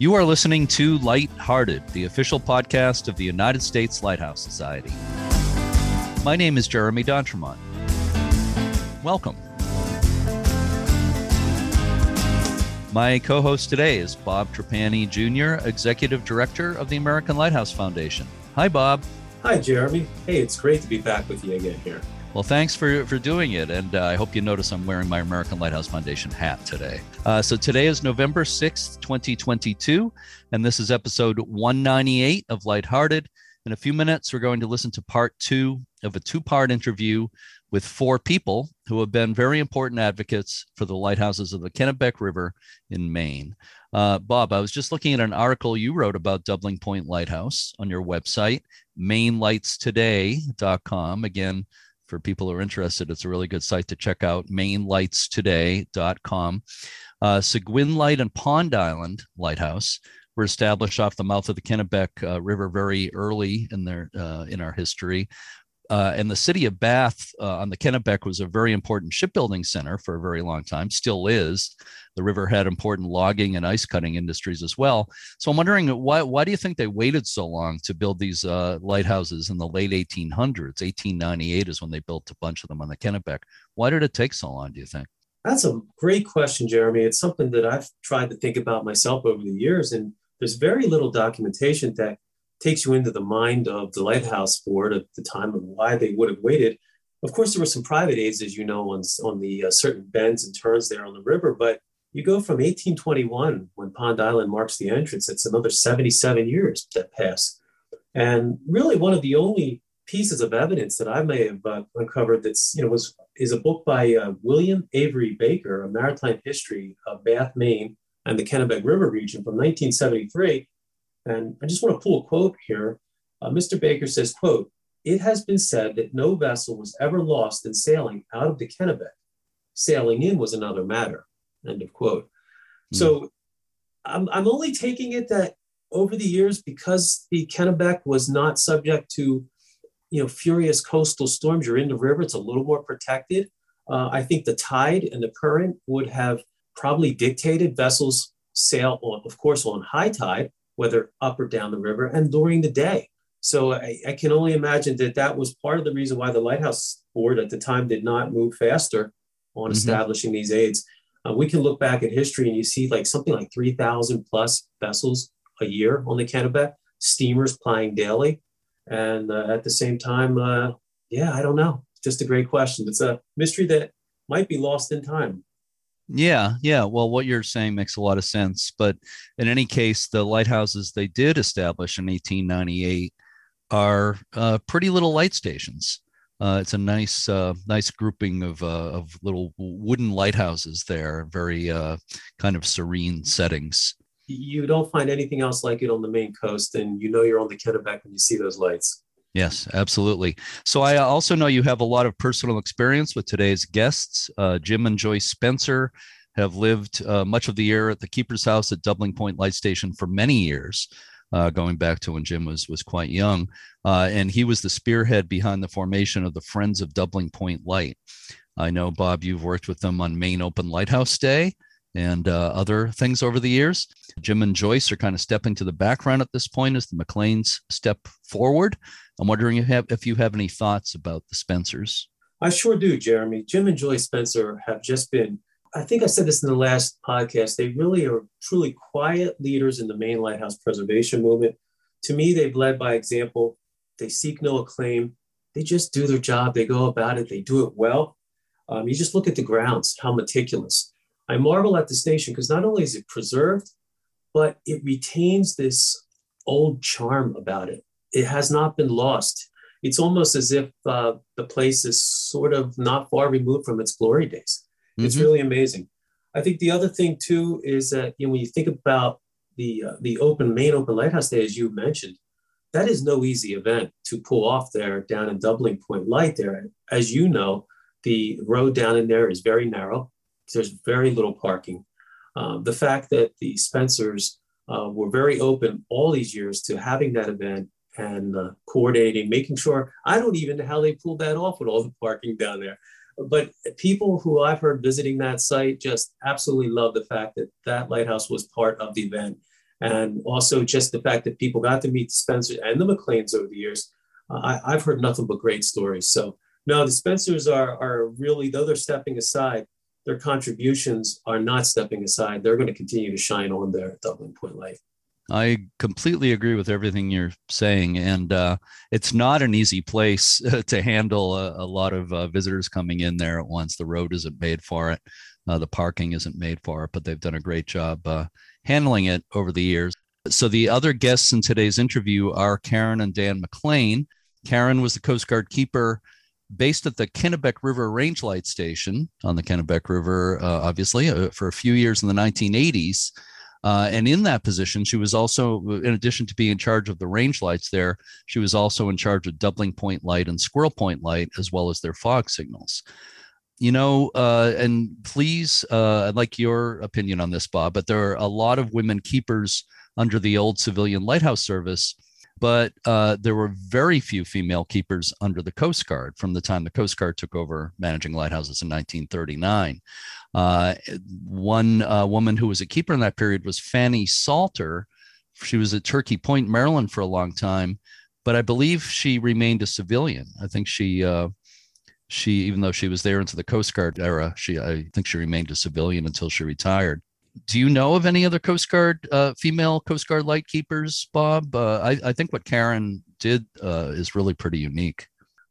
You are listening to Lighthearted, the official podcast of the United States Lighthouse Society. My name is Jeremy D'Entremont. Welcome. My co host today is Bob Trapani Jr., Executive Director of the American Lighthouse Foundation. Hi, Bob. Hi, Jeremy. Hey, it's great to be back with you again here. Well, thanks for, for doing it. And uh, I hope you notice I'm wearing my American Lighthouse Foundation hat today. Uh, so today is November 6th, 2022, and this is episode 198 of Lighthearted. In a few minutes, we're going to listen to part two of a two part interview with four people who have been very important advocates for the lighthouses of the Kennebec River in Maine. Uh, Bob, I was just looking at an article you wrote about Doubling Point Lighthouse on your website, mainlightstoday.com. Again, for people who are interested, it's a really good site to check out, mainlightstoday.com. Uh, Seguin Light and Pond Island Lighthouse were established off the mouth of the Kennebec uh, River very early in their uh, in our history. Uh, and the city of Bath uh, on the Kennebec was a very important shipbuilding center for a very long time, still is. The river had important logging and ice cutting industries as well. So I'm wondering why, why do you think they waited so long to build these uh, lighthouses in the late 1800s? 1898 is when they built a bunch of them on the Kennebec. Why did it take so long, do you think? That's a great question, Jeremy. It's something that I've tried to think about myself over the years. And there's very little documentation that takes you into the mind of the Lighthouse Board at the time of why they would have waited. Of course, there were some private aids, as you know, on, on the uh, certain bends and turns there on the river, but you go from 1821, when Pond Island marks the entrance, it's another 77 years that pass. And really, one of the only pieces of evidence that I may have uh, uncovered that's, you know, was is a book by uh, William Avery Baker, A Maritime History of Bath, Maine, and the Kennebec River region from 1973 and I just want to pull a quote here. Uh, Mr. Baker says, quote, it has been said that no vessel was ever lost in sailing out of the Kennebec. Sailing in was another matter, end of quote. Mm. So I'm, I'm only taking it that over the years, because the Kennebec was not subject to, you know, furious coastal storms, you're in the river, it's a little more protected. Uh, I think the tide and the current would have probably dictated vessels sail on, of course, on high tide, whether up or down the river, and during the day. So I, I, can only imagine that that was part of the reason why the Lighthouse Board at the time did not move faster on mm-hmm. establishing these aids. Uh, we can look back at history and you see like something like 3,000 plus vessels a year on the Kennebec, steamers plying daily. And uh, at the same time, uh, yeah, I don't know. Just a great question. It's a mystery that might be lost in time. Yeah, yeah. Well, what you're saying makes a lot of sense. But in any case, the lighthouses they did establish in 1898 are uh, pretty little light stations. Uh, it's a nice, uh, nice grouping of uh, of little wooden lighthouses there, very uh, kind of serene settings. You don't find anything else like it on the Maine coast, and you know you're on the Kennebec when you see those lights. Yes, absolutely. So I also know you have a lot of personal experience with today's guests. Uh, Jim and Joyce Spencer have lived uh, much of the year at the Keeper's House at Doubling Point Light Station for many years, uh, going back to when Jim was was quite young, uh, and he was the spearhead behind the formation of the Friends of Doubling Point Light. I know Bob, you've worked with them on Maine Open Lighthouse Day and uh, other things over the years. Jim and Joyce are kind of stepping to the background at this point as the McLeans step forward. I'm wondering if you have, if you have any thoughts about the Spencers. I sure do, Jeremy. Jim and Joyce Spencer have just been, I think I said this in the last podcast, they really are truly quiet leaders in the Maine lighthouse preservation movement. To me, they've led by example. They seek no acclaim. They just do their job. They go about it. They do it well. Um, you just look at the grounds, how meticulous. I marvel at the station because not only is it preserved, but it retains this old charm about it. It has not been lost. It's almost as if uh, the place is sort of not far removed from its glory days. Mm-hmm. It's really amazing. I think the other thing too is that you know when you think about the uh, the open Maine open lighthouse day as you mentioned, that is no easy event to pull off there down in Doubling Point Light. There, as you know, the road down in there is very narrow. There's very little parking. Um, the fact that the Spencers uh, were very open all these years to having that event and uh, coordinating, making sure I don't even know how they pulled that off with all the parking down there. But people who I've heard visiting that site just absolutely love the fact that that lighthouse was part of the event. and also just the fact that people got to meet the Spencer and the McLeans over the years. Uh, I, have heard nothing but great stories. So no, the Spencers are are really though they're stepping aside, their contributions are not stepping aside. They're going to continue to shine on their Doubling Point life. I completely agree with everything you're saying, and uh, it's not an easy place to handle a, a lot of uh, visitors coming in there at once. The road isn't made for it, uh, the parking isn't made for it, but they've done a great job uh, handling it over the years. So the other guests in today's interview are Karen and Dan McLean. Karen was the Coast Guard keeper based at the Kennebec River Range Light Station on the Kennebec River, uh, obviously, uh, for a few years in the 1980s. Uh, and in that position, she was also, in addition to being in charge of the range lights there, she was also in charge of doubling point light and squirrel point light, as well as their fog signals. You know, uh, and please, uh, I'd like your opinion on this, Bob, but there are a lot of women keepers under the old civilian lighthouse service but uh, there were very few female keepers under the Coast Guard from the time the Coast Guard took over managing lighthouses in 1939. Uh, one uh, woman who was a keeper in that period was Fanny Salter. She was at Turkey Point, Maryland for a long time, but I believe she remained a civilian. I think she uh, she even though she was there into the Coast Guard era, she I think she remained a civilian until she retired do you know of any other Coast Guard uh, female Coast Guard light keepers, Bob? Uh, I, I, think what Karen did uh, is really pretty unique.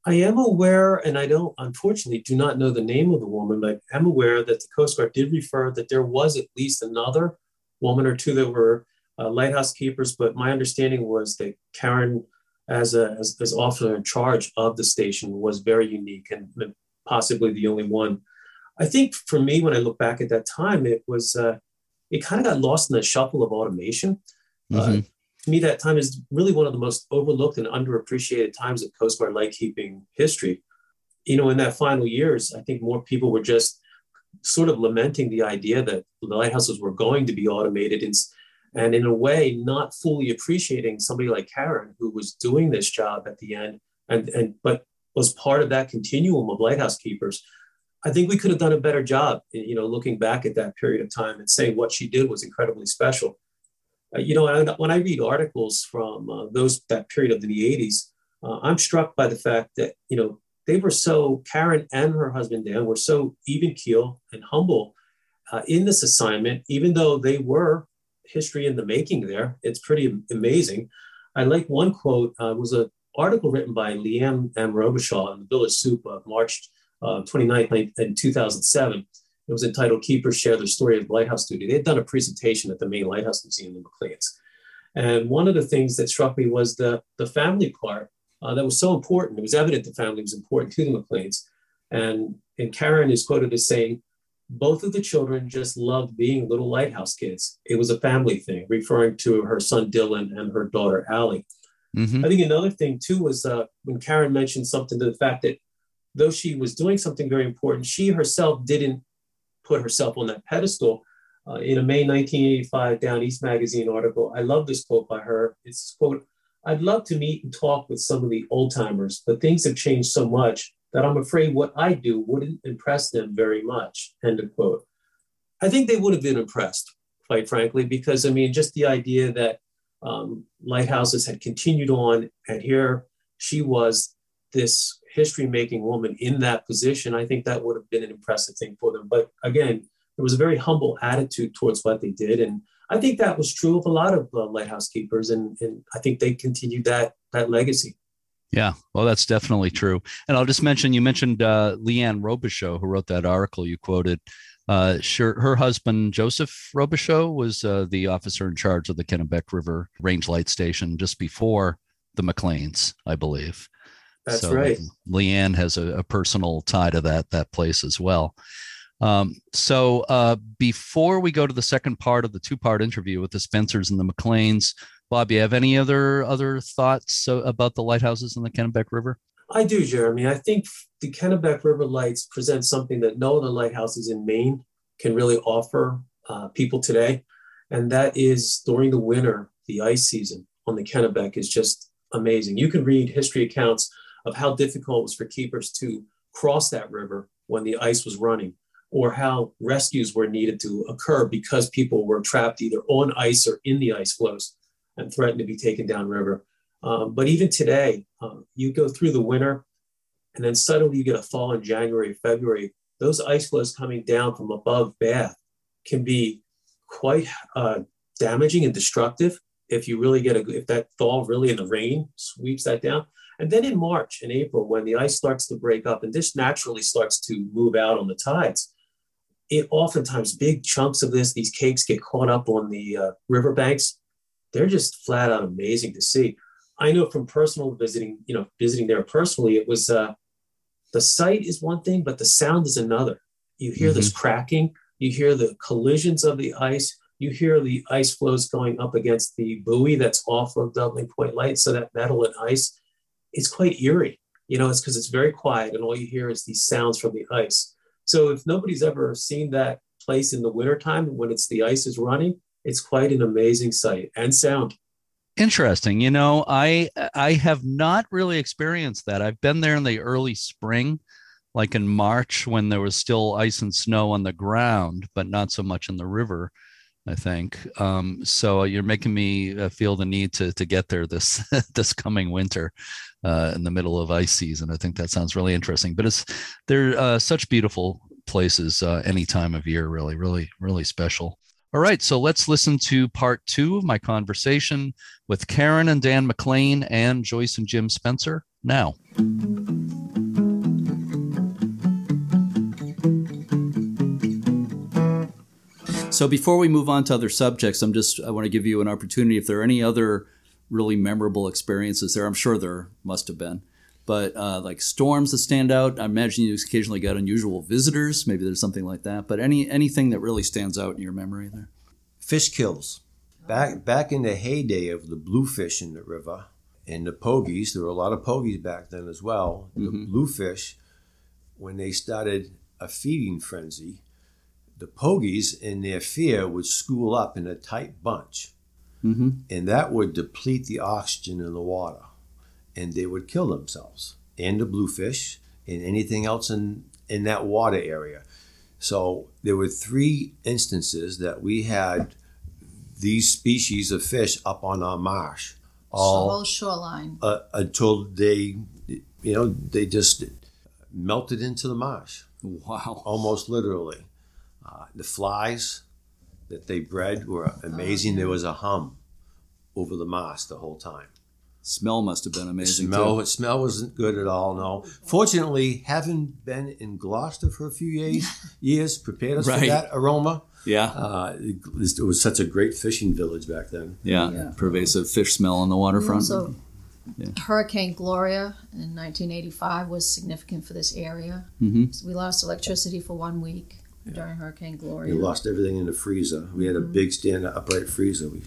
I am aware, and I don't, unfortunately, do not know the name of the woman, but I'm aware that the Coast Guard did refer that there was at least another woman or two that were uh, lighthouse keepers. But my understanding was that Karen, as a as, as officer in charge of the station, was very unique and possibly the only one. I think for me, when I look back at that time, it was uh, it kind of got lost in the shuffle of automation. Uh, mm-hmm. Uh, to me, that time is really one of the most overlooked and underappreciated times of Coast Guard lightkeeping history. You know, in that final years, I think more people were just sort of lamenting the idea that the lighthouses were going to be automated and, and in a way not fully appreciating somebody like Karen who was doing this job at the end and, and but was part of that continuum of lighthouse keepers I think we could have done a better job, you know, looking back at that period of time and saying what she did was incredibly special. Uh, you know, when I read articles from uh, those that period of the 80s, uh, I'm struck by the fact that you know they were so Karen and her husband Dan were so even keel and humble uh, in this assignment, even though they were history in the making. There, it's pretty amazing. I like one quote uh, was an article written by Leanne M. Robichaud in the Village Soup of March uh, 29th in 2007. It was entitled Keepers Share Their Story of Lighthouse Duty. They had done a presentation at the Maine Lighthouse Museum in the McLean's. And one of the things that struck me was the, the family part uh, that was so important. It was evident the family was important to the McLeans. And, and Karen is quoted as saying, both of the children just loved being little lighthouse kids. It was a family thing, referring to her son Dylan and her daughter Allie. Mm-hmm. I think another thing too was uh, when Karen mentioned something to the fact that though she was doing something very important, she herself didn't put herself on that pedestal. Uh, in a May 1985 Down East magazine article, I love this quote by her. It's quote, I'd love to meet and talk with some of the old timers, but things have changed so much that I'm afraid what I do wouldn't impress them very much. End of quote. I think they would have been impressed, quite frankly, because I mean, just the idea that um, lighthouses had continued on, and here she was, this history making woman in that position, I think that would have been an impressive thing for them. But again, there was a very humble attitude towards what they did. And I think that was true of a lot of uh, lighthouse keepers. And, and I think they continued that, that legacy. Yeah, well, that's definitely true. And I'll just mention you mentioned uh, Leanne Robichaud, who wrote that article you quoted. Uh, sure, her husband Joseph Robichaud was uh, the officer in charge of the Kennebec River Range Light Station just before the McLeans, I believe. That's so right. Leanne has a, a, personal tie to that that place as well. Um, so uh, before we go to the second part of the two part interview with the Spencers and the McLeans, Bob, you have any other other thoughts uh, about the lighthouses in the Kennebec River? I do, Jeremy. I think the Kennebec River lights present something that no other lighthouses in Maine can really offer uh, people today, and that is during the winter, the ice season on the Kennebec is just amazing. You can read history accounts of how difficult it was for keepers to cross that river when the ice was running. or how rescues were needed to occur because people were trapped either on ice or in the ice floes and threatened to be taken downriver. Um, but even today, uh, you go through the winter and then suddenly you get a fall in January, February. Those ice floes coming down from above Bath can be quite uh, damaging and destructive if you really get a if that thaw really in the rain sweeps that down. And then in March and April, when the ice starts to break up and this naturally starts to move out on the tides, it oftentimes big chunks of this, these cakes get caught up on the uh, riverbanks. They're just flat out amazing to see. I know from personal visiting, you know, visiting there personally, it was uh, the sight is one thing, but the sound is another. You hear mm-hmm. this cracking, you hear the collisions of the ice, you hear the ice flows going up against the buoy that's off of Doubling Point Light. So that metal and ice is quite eerie. You know, it's because it's very quiet and all you hear is these sounds from the ice. So if nobody's ever seen that place in the wintertime when it's the ice is running, it's quite an amazing sight and sound. Interesting. You know, I I have not really experienced that. I've been there in the early spring, like in March when there was still ice and snow on the ground, but not so much in the river. I think. Um, so you're making me uh, feel the need to to get there this this coming winter uh, in the middle of ice season. I think that sounds really interesting. But it's they're uh, such beautiful places uh, any time of year. Really, really, really special. All right, so let's listen to part two of my conversation with Karen and Dan McLean and Joyce and Jim Spencer now. So before we move on to other subjects, I'm just I want to give you an opportunity if there are any other really memorable experiences there. I'm sure there must have been. But uh, like storms that stand out, I imagine you occasionally got unusual visitors. Maybe there's something like that. But any anything that really stands out in your memory there? Fish kills. Back back in the heyday of the bluefish in the river and the pogies, there were a lot of pogies back then as well. The mm-hmm. bluefish, when they started a feeding frenzy, the pogies in their fear would school up in a tight bunch mm-hmm. and that would deplete the oxygen in the water, and they would kill themselves and the bluefish and anything else in in that water area. So there were three instances that we had these species of fish up on our marsh, all whole shoreline, uh, until they, you know, they just melted into the marsh. Wow! Almost literally, uh, the flies that they bred were amazing. Oh. There was a hum over the moss the whole time. Smell must have been amazing. Smell, too. smell wasn't good at all. No, fortunately, having been in Gloucester for a few years, years prepared us right. for that aroma. Yeah, uh, it, it, was such a great fishing village back then. Yeah, yeah. pervasive fish smell on the waterfront. So, yeah. Hurricane Gloria in 1985 was significant for this area. Mm-hmm. So we lost electricity for one week yeah. during Hurricane Gloria. We lost everything in the freezer. We had a mm-hmm. big stand upright freezer. We.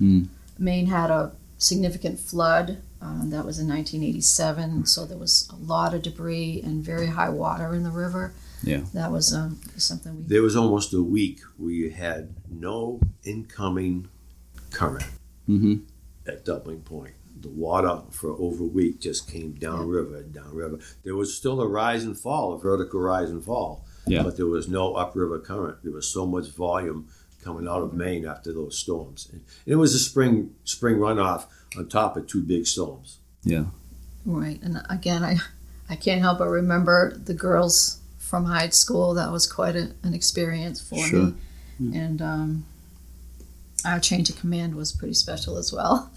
Mm. Maine had a significant flood. Um, that was in 1987. So there was a lot of debris and very high water in the river. Yeah. That was um, something we. There was almost a week we had no incoming current mm-hmm. at Doubling Point. The water for over a week just came downriver, yeah. downriver. There was still a rise and fall, a vertical rise and fall, yeah. but there was no upriver current. There was so much volume coming out of Maine after those storms. And it was a spring spring runoff on top of two big storms. Yeah. Right. And again, I I can't help but remember the girls from high school. That was quite a, an experience for sure. me. Mm. And um, our change of command was pretty special as well.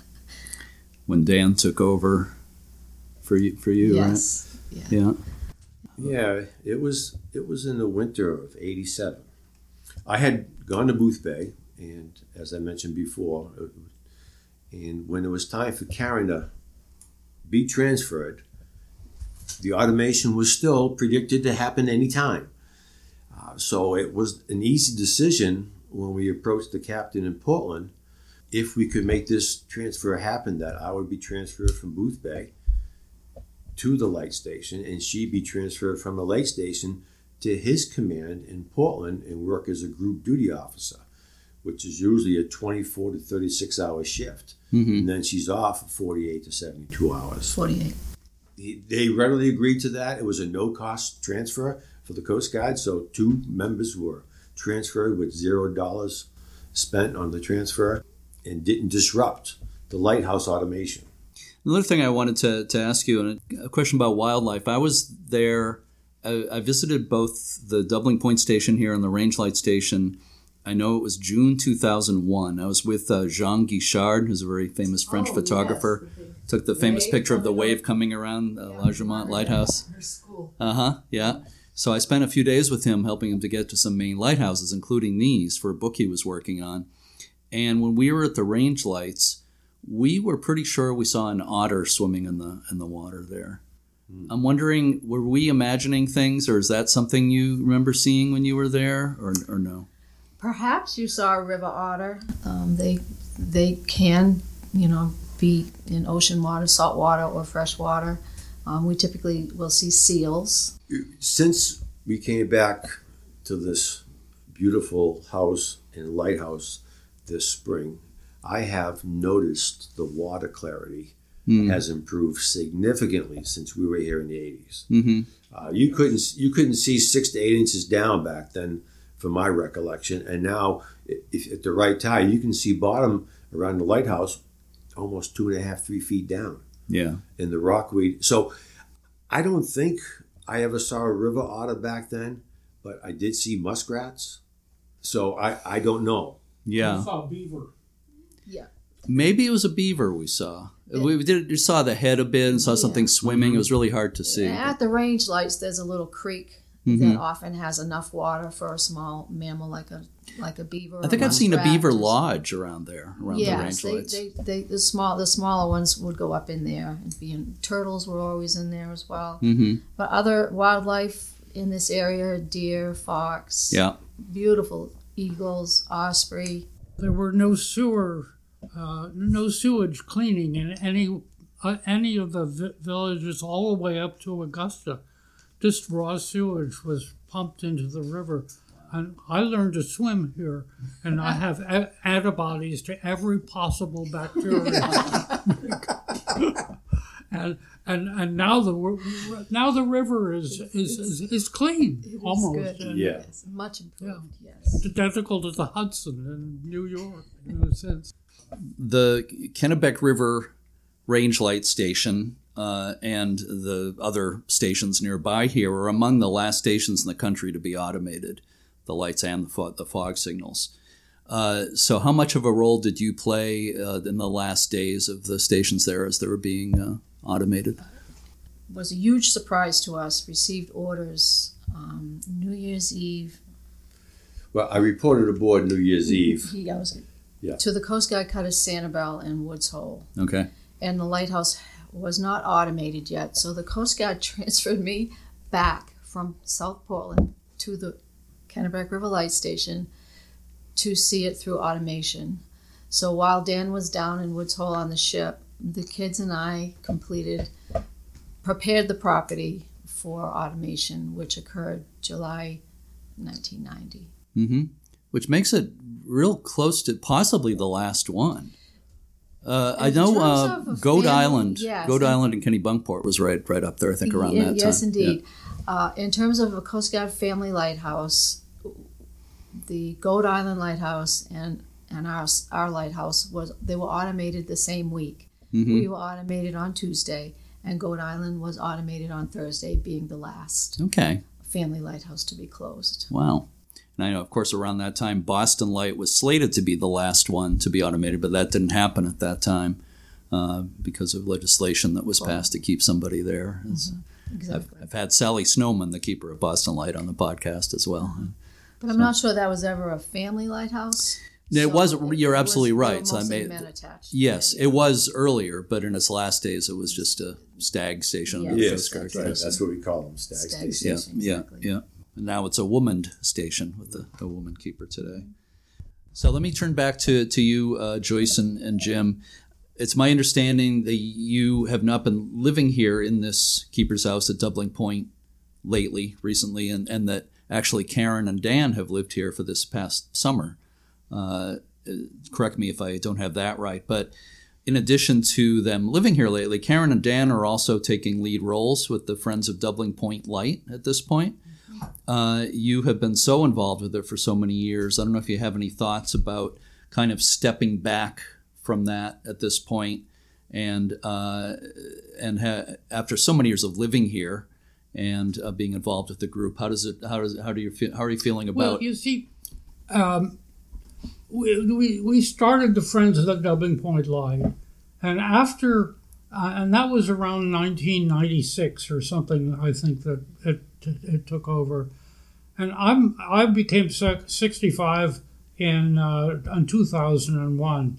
When Dan took over for you, for you, yes. right? Yeah. yeah. Yeah, it was it was in the winter of '87. I had gone to Boothbay, and as I mentioned before, and when it was time for Karen to be transferred, the automation was still predicted to happen anytime. Uh, so it was an easy decision when we approached the captain in Portland if we could make this transfer happen that I would be transferred from Boothbay to the light station and she'd be transferred from the light station to his command in Portland and work as a group duty officer, which is usually a 24 to 36 hour shift. Mm-hmm. And then she's off 48 to 72 hours. 48. They readily agreed to that. It was a no cost transfer. for the Coast Guard. So two members were transferred with zero dollars spent on the transfer and didn't disrupt the lighthouse automation. Another thing I wanted to, to ask you, and a question about wildlife. I was there, I, I visited both the Doubling Point station here and the Range Rangelight station. I know it was June 2001. I was with uh, Jean Guichard, who's a very famous French Oh, photographer. yes, the Took the famous picture of the wave up. coming around uh, La Jument Lighthouse. Her school. Uh huh. Yeah. So I spent a few days with him, helping him to get to some Maine lighthouses, including these for a book he was working on. And when we were at the range lights, we were pretty sure we saw an otter swimming in the in the water there. I'm wondering, were we imagining things, or is that something you remember seeing when you were there, or or no? Perhaps you saw a river otter. Um, they they can, you know, be in ocean water, salt water, or fresh water. Um, we typically will see seals. Since we came back to this beautiful house and lighthouse this spring, I have noticed the water clarity Mm. has improved significantly since we were here in the 80s. Mm-hmm. Uh, you couldn't you couldn't see six to eight inches down back then, from my recollection. And now, if at the right tide, you can see bottom around the lighthouse, almost two and a half, three feet down Yeah. in the rockweed. So, I don't think I ever saw a river otter back then, but I did see muskrats. So I I don't know. Yeah. saw beaver. Maybe it was a beaver we saw. We did we saw the head a bit and saw Yeah. something swimming. It was really hard to see. At the range lights, there's a little creek Mhm. that often has enough water for a small mammal like a like a beaver. I think I've seen a beaver lodge around there, around the range they, lights. they, they, the small the smaller ones would go up in there and be in. Turtles were always in there as well. mm-hmm. But other wildlife in this area, deer, fox, Yeah. beautiful eagles, osprey. There were no sewer, uh, no sewage cleaning in any uh, any of the vi- villages all the way up to Augusta. Just raw sewage was pumped into the river. And I learned to swim here, and I have a- antibodies to every possible bacteria. and and and now the now the river is is is, is clean It was almost. good. Yeah. Yes, much improved. Yes. It's identical to the Hudson in New York in a sense. The Kennebec River Range Light Station uh, and the other stations nearby here are among the last stations in the country to be automated, the lights and the, fo- the fog signals. Uh, so, how much of a role did you play uh, in the last days of the stations there as they were being uh, automated? was a huge surprise to us. Received orders um, New Year's Eve. Well, I reported aboard New Year's Eve. He goes Yeah. to the Coast Guard cutter Sanibel and Woods Hole, Okay. and the lighthouse was not automated yet. So the Coast Guard transferred me back from South Portland to the Kennebec River Light Station to see it through automation. So while Dan was down in Woods Hole on the ship, the kids and I completed, prepared the property for automation, which occurred July 1990. hmm Which makes it real close to possibly the last one. Uh, I know uh, Goat family- Island, yes. Goat Island and Kennebunkport was right right up there. I think around Ye- that yes, time. indeed. Uh, in terms of a Coast Guard family lighthouse, the Goat Island Lighthouse and and our our lighthouse was they were automated the same week. Yeah. Mhm. We were automated on Tuesday, and Goat Island was automated on Thursday, being the last Okay. family lighthouse to be closed. Wow. And I know, of course, around that time, Boston Light was slated to be the last one to be automated, but that didn't happen at that time uh, because of legislation that was passed to keep somebody there. It's- I've, I've had Sally Snowman, the keeper of Boston Light, on the podcast as well. But I'm not sure that was ever a family lighthouse. No, it was- So you're was- absolutely they were right. So I mostly made- men attached. Yes, it was earlier, but in its last days, it was just a stag station. under Yes, that's Right, that's what we call them, stag, Stag stations. Yeah, station, yeah, yeah. And now it's a womaned station with a, a woman keeper today. So let me turn back to, to you, uh, Joyce and, and Jim. It's my understanding that you have not been living here in this keeper's house at Doubling Point lately, recently, and, and that actually Karen and Dan have lived here for this past summer. Uh, correct me if I don't have that right, but in addition to them living here lately, Karen and Dan are also taking lead roles with the Friends of Doubling Point Light at this point. Uh, you have been so involved with it for so many years. I don't know if you have any thoughts about kind of stepping back from that at this point, and uh, and ha- after so many years of living here and uh, being involved with the group, how does it? How does? How do you feel? How are you feeling about? Well, you see, um, we, we, we started the Friends of the Doubling Point Light, and after, uh, and that was around 1996 or something. I think that it it took over, and I'm I became 65 in uh, in 2001,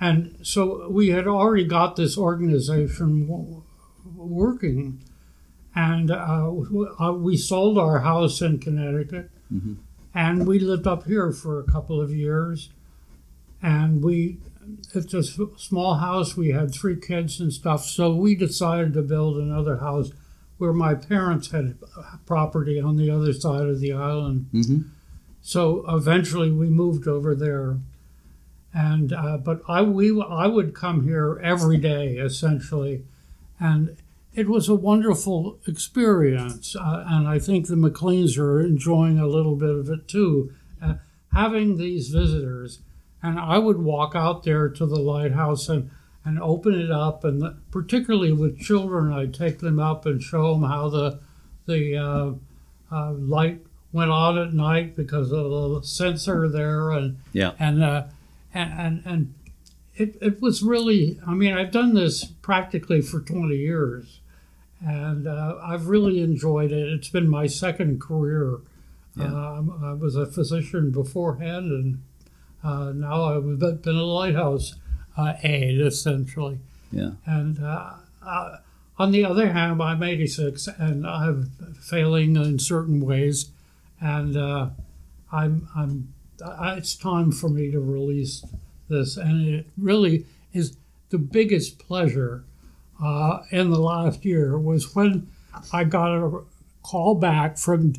and so we had already got this organization w- working, and uh, we sold our house in Connecticut Mm-hmm. and we lived up here for a couple of years and we it's a small house. We had three kids and stuff so we decided to build another house where my parents had property on the other side of the island. Hmm so eventually we moved over there. And uh, but I we I would come here every day essentially. And it was a wonderful experience uh, and I think the McLeans are enjoying a little bit of it too. Uh, having these visitors and I would walk out there to the lighthouse and and open it up and particularly with children I'd take them up and show them how the the uh, uh, light went on at night because of the sensor there and Yeah. and uh, and and, and it, it was really I mean I've done this practically for 20 years and uh, I've really enjoyed it it's been my second career Yeah. um, I was a physician beforehand and uh, now I've been a lighthouse uh, aide essentially. Yeah. and uh, on the other hand, I'm 86 and I'm failing in certain ways, and uh, I'm I'm it's time for me to release this, and it really is the biggest pleasure uh, in the last year was when I got a call back from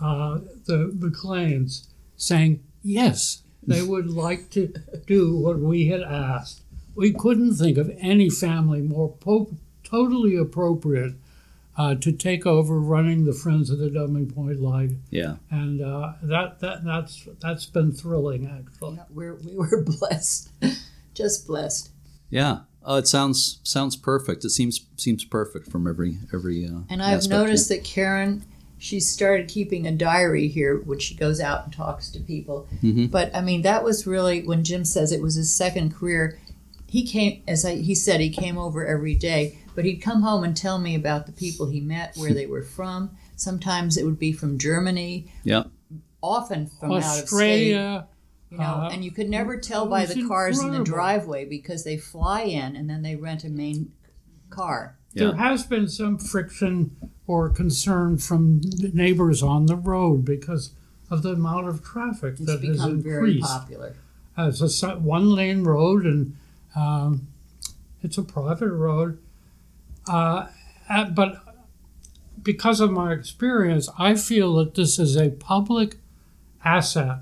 uh, the McLeans saying yes, they would like to do what we had asked. We couldn't think of any family more po- totally appropriate uh, to take over running the Friends of the Doubling Point Light, Yeah. and uh, that that that's that's been thrilling actually. Yeah, we're, we were blessed, just blessed. Yeah. Oh, it sounds sounds perfect. It seems seems perfect from every every. Uh, And I've aspect, noticed that Karen, she started keeping a diary here, when she goes out and talks to people. Mhm. But I mean, that was really when Jim says it was his second career. He came, as I, he said, he came over every day, but he'd come home and tell me about the people he met, where they were from. Sometimes it would be from Germany, Yeah. often from out of state. Australia, You know, Uh, and you could never tell by the cars in the driveway because they fly in and then they rent a Maine car. Yeah. there has been some friction or concern from neighbors on the road because of the amount of traffic It's that has increased. popular. It's a one lane road and um, it's a private road. Uh, uh, but because of my experience, I feel that this is a public asset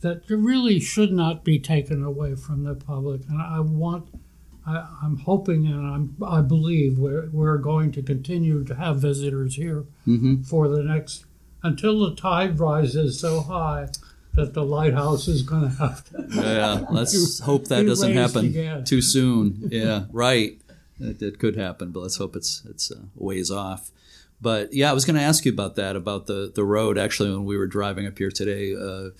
that really should not be taken away from the public. And I want, I, I'm hoping and I'm, I believe we're, we're going to continue to have visitors here Mm-hmm. for the next, until the tide rises so high that the lighthouse is going to have to Yeah. Let's hope that doesn't happen again. too soon. Yeah. Right. It, it could happen, but let's hope it's it's a ways off. But yeah, I was going to ask you about that about the the road. Actually, when we were driving up here today, uh,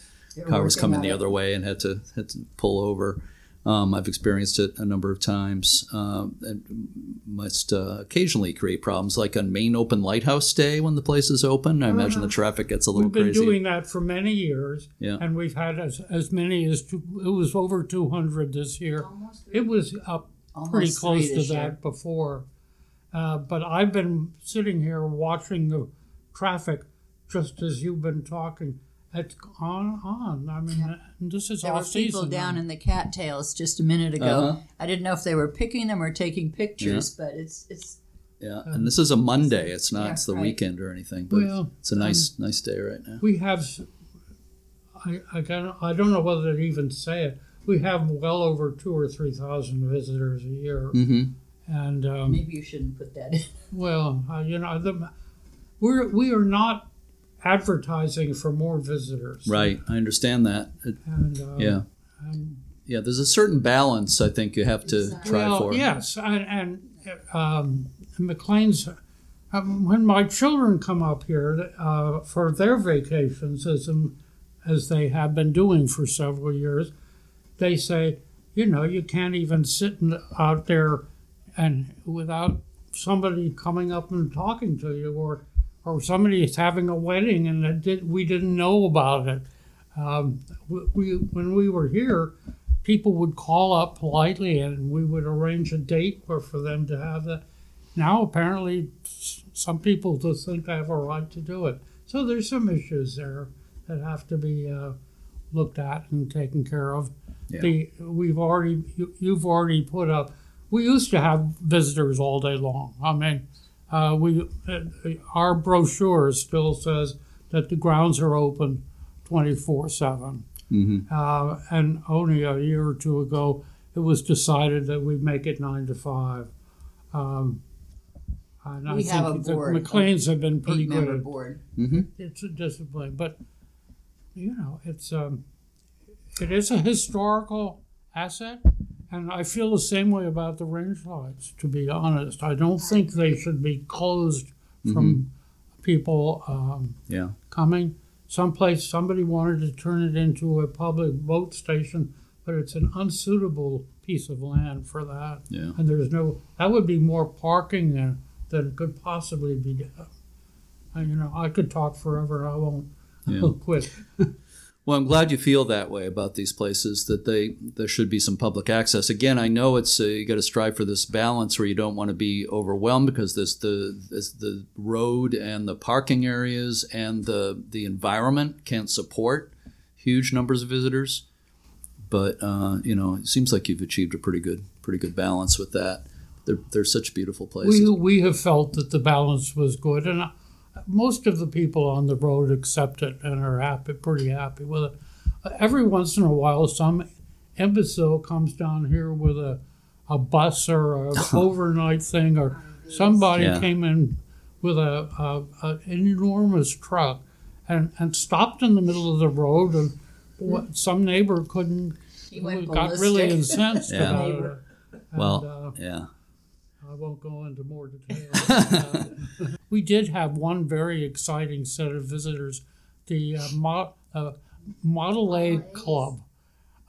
car was coming the other way and had to had to pull over. Um, I've experienced it a number of times. Um, and must uh, occasionally create problems, like on Maine open lighthouse day when the place is open. I imagine the traffic gets a little We've been crazy. doing that for many years, Yeah. and we've had as, as many as two, it was over 200 this year. It was up pretty close to that year. before. Uh, but I've been sitting here watching the traffic just as you've been talking. It's on on. I mean, this is There were off people down now. in the cattails just a minute ago. Uh-huh. I didn't know if they were picking them or taking pictures, but it's it's Yeah, and this is a Monday. It's not Yeah, it's the right. weekend or anything, but Well, it's a nice nice day right now. we have. I I, can, I don't know whether to even say it. We have well over two or three thousand visitors a year, Mm-hmm. and um, maybe you shouldn't put that in. Well, uh, you know, the, we're we are not advertising for more visitors. Right. I understand that. It- And, uh, yeah. um, Yeah. There's a certain balance I think you have to Exactly. try well, for. yes, and, and um, McLean's. Um, when my children come up here uh, for their vacations, as um, as they have been doing for several years, they say, you know, you can't even sit in, out there and without somebody coming up and talking to you, or or somebody is having a wedding and did, we didn't know about it. Um, we, when we were here, people would call up politely and we would arrange a date for, for them to have that. Now, apparently, some people just think they have a right to do it. So there's some issues there that have to be uh, looked at and taken care of. Yeah. The, we've already, you, you've already put up, we used to have visitors all day long. I mean, uh, we, uh, our brochure still says that the grounds are open 24 7. hmm Uh, and only a year or two ago, it was decided that we make it nine to five. Um, and I We have think a the board, McLean's have been pretty Eight member good. board. hmm It's a discipline, but you know, it's um, it is a historical asset, and I feel the same way about the range lights. To be honest, I don't think they should be closed from people. Um, Yeah. coming someplace somebody wanted to turn it into a public boat station but it's an unsuitable piece of land for that Yeah. and there's no that would be more parking than than could possibly be done. And, you know i could talk forever i won't Yeah. I'll quit Well, I'm glad you feel that way about these places. That they there should be some public access. Again, I know it's uh, you got to strive for this balance where you don't want to be overwhelmed because there's the there's the road and the parking areas and the the environment can't support huge numbers of visitors. But uh, you know, it seems like you've achieved a pretty good pretty good balance with that. They're they're such beautiful places. we, we have felt that the balance was good and most of the people on the road accept it and are happy pretty happy with it Uh, every once in a while some imbecile comes down here with a, a bus or a overnight thing or somebody Yeah. came in with a, a, a an enormous truck and, and stopped in the middle of the road and what, some neighbor couldn't He went got really incensed Yeah. about it And, well, uh, yeah. I won't go into more detail. Uh, we did have one very exciting set of visitors, the uh, Mo- uh, Model A Club.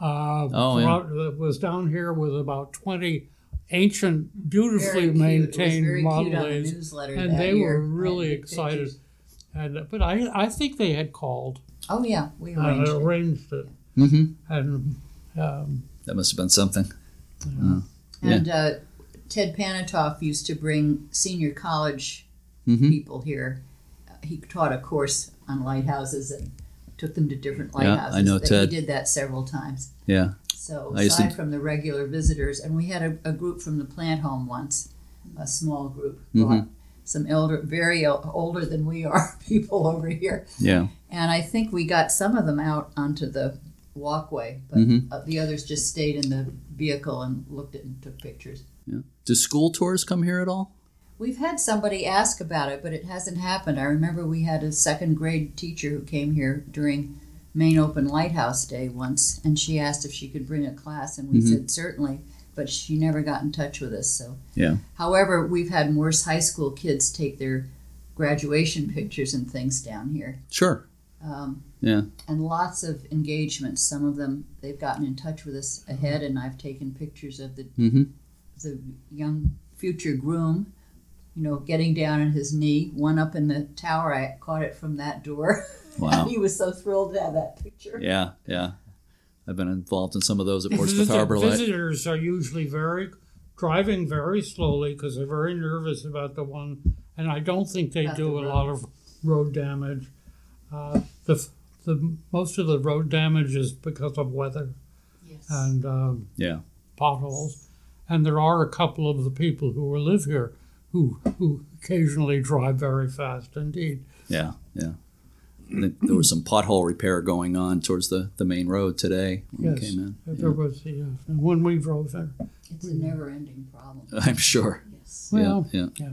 Uh, Oh, yeah. brought- uh, was down here with about 20 ancient, beautifully Very cute. It was maintained very Model on the A's. And they year. were really I excited. pictures. And, uh, but I, I think they had called, Oh yeah, we uh, arranged it. arranged it. hmm And um, That must have been something. Yeah. And uh, Ted Panayotoff used to bring senior college hmm people here. Uh, he taught a course on lighthouses and took them to different lighthouses. Yeah, I know Ted. He did that several times. Yeah. So used to- aside from the regular visitors, and we had a, a group from the plant home once, a small group, Mhm. some elder, very el- older than we are people over here, Yeah. and I think we got some of them out onto the walkway, but Mhm. uh, the others just stayed in the vehicle and looked at and took pictures. Yeah. Do school tours come here at all? We've had somebody ask about it, but it hasn't happened. I remember we had a second grade teacher who came here during Maine Open Lighthouse Day once, and she asked if she could bring a class, and we Mhm. said certainly, but she never got in touch with us. So, Yeah. however, we've had Morse High School kids take their graduation pictures and things down here, Sure. um, Yeah. and lots of engagements. Some of them they've gotten in touch with us ahead, and I've taken pictures of the hmm the young future groom, you know, getting down on his knee. One up in the tower, I caught it from that door. Wow. he was so thrilled to have that picture. Yeah. Yeah. I've been involved in some of those at The Portsmouth visit- Harbor Light. visitors are usually very driving very slowly because they're very nervous about the one, and I don't think they About do the a lot of road damage. Uh, the the most of the road damage is because of weather Yes. and um, Yeah. potholes, and there are a couple of the people who live here who who occasionally drive very fast indeed. Yeah. Yeah. There was some pothole repair going on towards the, the main road today when we Yes. came in. There was the uh, when we drove there. it's a never-ending problem. I'm sure. Yes. Well, yeah, yeah. yeah.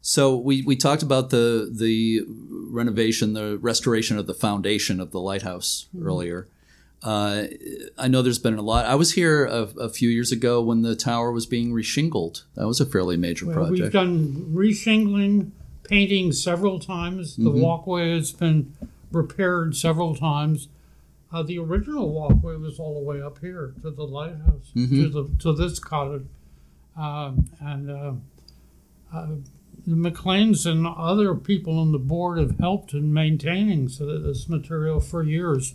So we, we talked about the the renovation, the restoration of the foundation of the lighthouse earlier. Uh, I know there's been a lot. I was here a, a few years ago when the tower was being reshingled. That was a fairly major Well, We've done reshingling, painting several times. The Mhm. walkway has been repaired several times. Uh, the original walkway was all the way up here to the lighthouse, to Mhm. the to this cottage, um, and uh, uh, the McLeans and other people on the board have helped in maintaining so that this material for years.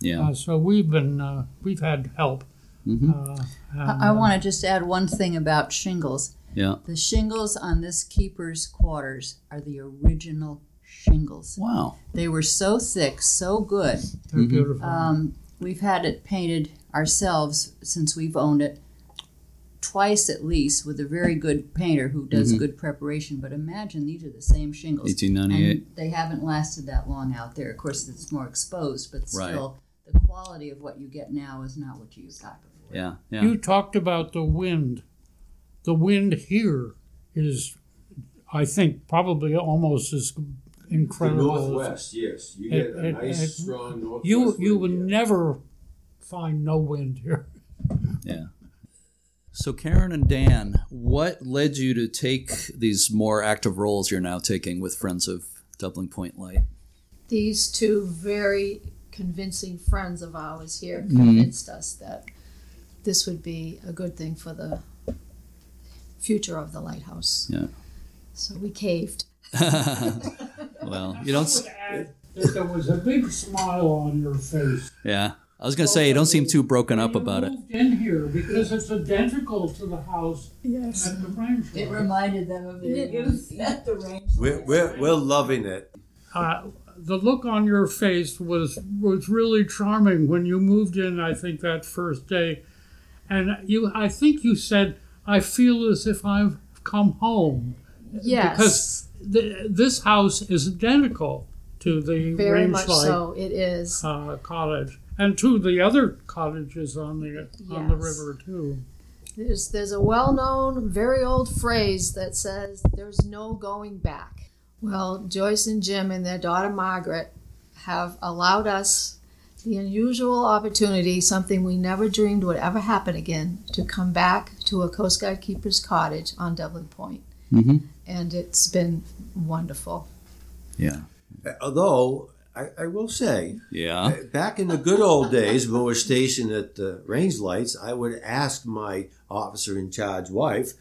Yeah. Uh, so we've been uh, we've had help. Mhm. Uh, and, I, I uh, want to just add one thing about shingles. Yeah. The shingles on this keeper's quarters are the original shingles. Wow. They were so thick, so good. they're Mhm. beautiful. Um, we've had it painted ourselves since we've owned it twice at least with a very good painter who does Mhm. good preparation. But imagine these are the same shingles. 1898. And they haven't lasted that long out there. Of course, it's more exposed, but Right. still, the quality of what you get now is not what you used to got before. Yeah. Yeah. You talked about the wind. The wind here is, I think, probably almost as incredible. as- yes. You get a It- it- nice, it- strong northwest. You you would never find no wind here. Yeah. So, Karen and Dan, what led you to take these more active roles you're now taking with Friends of Doubling Point Light? These two very convincing friends of ours here Mhm. convinced us that this would be a good thing for the future of the lighthouse. Yeah. So we caved. well, you don't. there was a big smile on your face. Yeah. I was going to say, you don't seem too broken up You about it. in here because it's identical to the house Yes. at the ranch. It reminded them of their youth at the range. We're, we're, we're loving it. uh, the look on your face was was really charming when you moved in. I think that first day, and you, I think you said, "I feel as if I've come home." Yes. Because th- this house is identical to the very range much so. It is. uh, cottage, and to the other cottages on the on the river too. There's there's a well-known, very old phrase that says there's no going back. Well, Joyce and Jim and their daughter Margaret have allowed us the unusual opportunity, something we never dreamed would ever happen again, to come back to a Coast Guard keeper's cottage on Doubling Point. Mm-hmm. And it's been wonderful. Yeah. Although, I, I will say, Yeah. back in the good old days when we were stationed at the range lights, I would ask my officer in charge wife,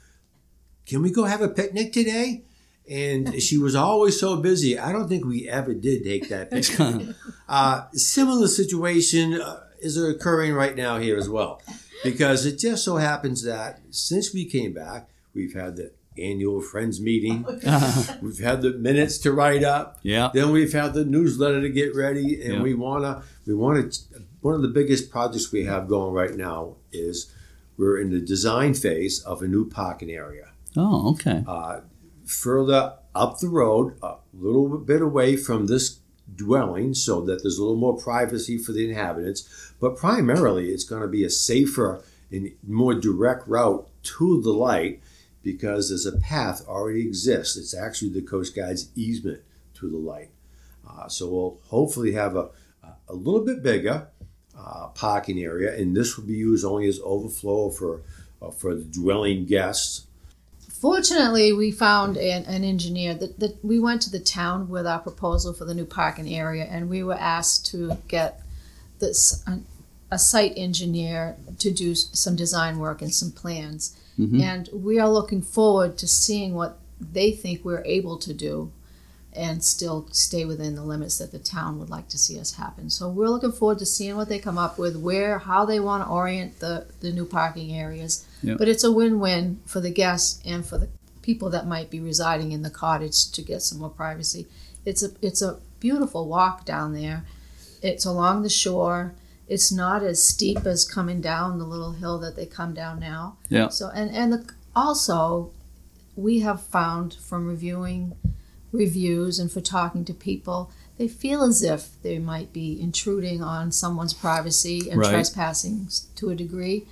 Can we go have a picnic today? And she was always so busy. I don't think we ever did take that picture. Uh, similar situation uh, is occurring right now here as well, because it just so happens that since we came back, we've had the annual friends meeting, we've had the minutes to write up, yeah. then we've had the newsletter to get ready, and Yeah. we wanna we wanna. One of the biggest projects we have going right now is we're in the design phase of a new parking area Oh, okay. uh, further up the road, a little bit away from this dwelling, so that there's a little more privacy for the inhabitants. But primarily, it's going to be a safer and more direct route to the light because there's a path already exists. It's actually the Coast Guard's easement to the light. Uh, so we'll hopefully have a, a little bit bigger uh, parking area, and this will be used only as overflow for uh, for the dwelling guests. Fortunately, we found an, an engineer that, that we went to the town with our proposal for the new parking area, and we were asked to get this a, a site engineer to do some design work and some plans. Mhm. And we are looking forward to seeing what they think we're able to do and still stay within the limits that the town would like to see us happen. So we're looking forward to seeing what they come up with, where, how they want to orient the, the new parking areas. Yep. But it's a win-win for the guests and for the people that might be residing in the cottage to get some more privacy. It's a it's a beautiful walk down there. It's along the shore. It's not as steep as coming down the little hill that they come down now. Yeah. So and and the, also, we have found from reviewing reviews and for talking to people, they feel as if they might be intruding on someone's privacy and Right. trespassing to a degree.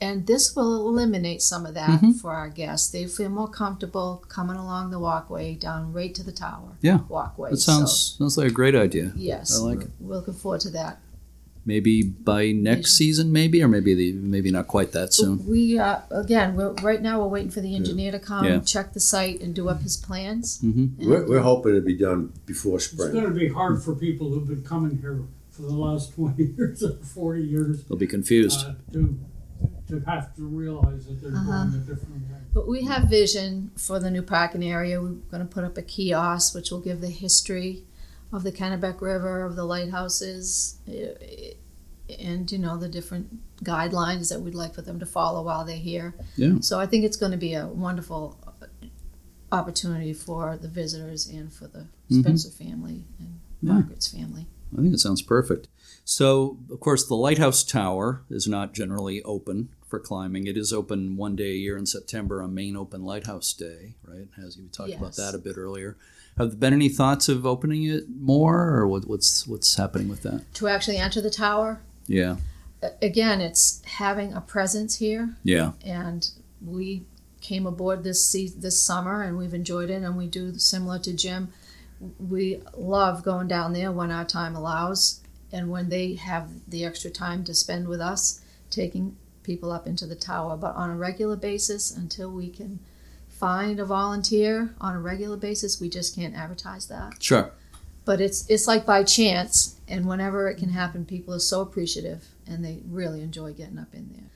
and this will eliminate some of that Mhm. for our guests. They feel more comfortable coming along the walkway down right to the tower. Yeah. walkway. That sounds sounds like a great idea. Yes, I like it. We're looking forward to that. Maybe by next season, maybe, or maybe the maybe not quite that soon. We uh, again, we're right now we're waiting for the engineer to come, Yeah. check the site, and do up his plans. hmm We're, we're hoping to be done before spring. It's going to be hard for people who've been coming here for the last 20 years or 40 years They'll be confused. uh, to, to have to realize that they're Uh-huh. going a different way. But we have vision for the new parking area. We're going to put up a kiosk, which will give the history of the Kennebec River, of the lighthouses, eh, and you know the different guidelines that we'd like for them to follow while they're here. Yeah. So I think it's going to be a wonderful opportunity for the visitors and for the Mhm. Spencer family and Yeah. Margaret's family. I think it sounds perfect. So, of course, the Lighthouse Tower is not generally open for climbing. It is open one day a year in September on Maine Open Lighthouse Day, right? As you talked about that a bit earlier. Have there been any thoughts of opening it more, or what, what's what's happening with that? To actually enter the tower, Yeah, again, it's having a presence here. yeah, and we came aboard this se- this summer and we've enjoyed it and we do similar to Jim. We love going down there when our time allows and when they have the extra time to spend with us taking people up into the tower. But on a regular basis until we can find a volunteer on a regular basis we just can't advertise that sure. but it's it's like by chance and whenever it can happen people are so appreciative and they really enjoy getting up in there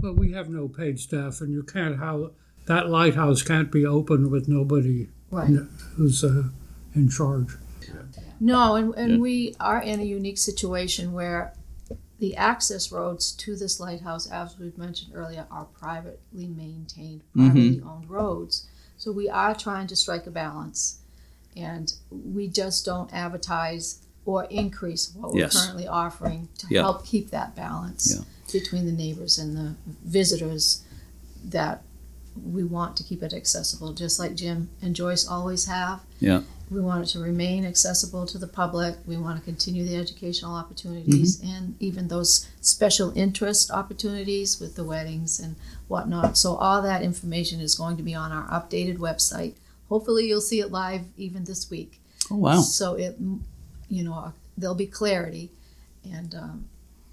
But we have no paid staff, and you can't have that lighthouse can't be open with nobody right who's uh, in charge. No, and, and Yeah. we are in a unique situation where the access roads to this lighthouse, as we've mentioned earlier, are privately maintained, Mhm. privately owned roads. So we are trying to strike a balance. And we just don't advertise or increase what we're currently offering to Yeah. help keep that balance Yeah. between the neighbors and the visitors that we want to keep it accessible, just like Jim and Joyce always have. Yeah. We want it to remain accessible to the public. We want to continue the educational opportunities Mm-hmm. and even those special interest opportunities with the weddings and whatnot. So, all that information is going to be on our updated website. Hopefully, you'll see it live even this week. Oh wow. So, it, you know, there'll be clarity and um,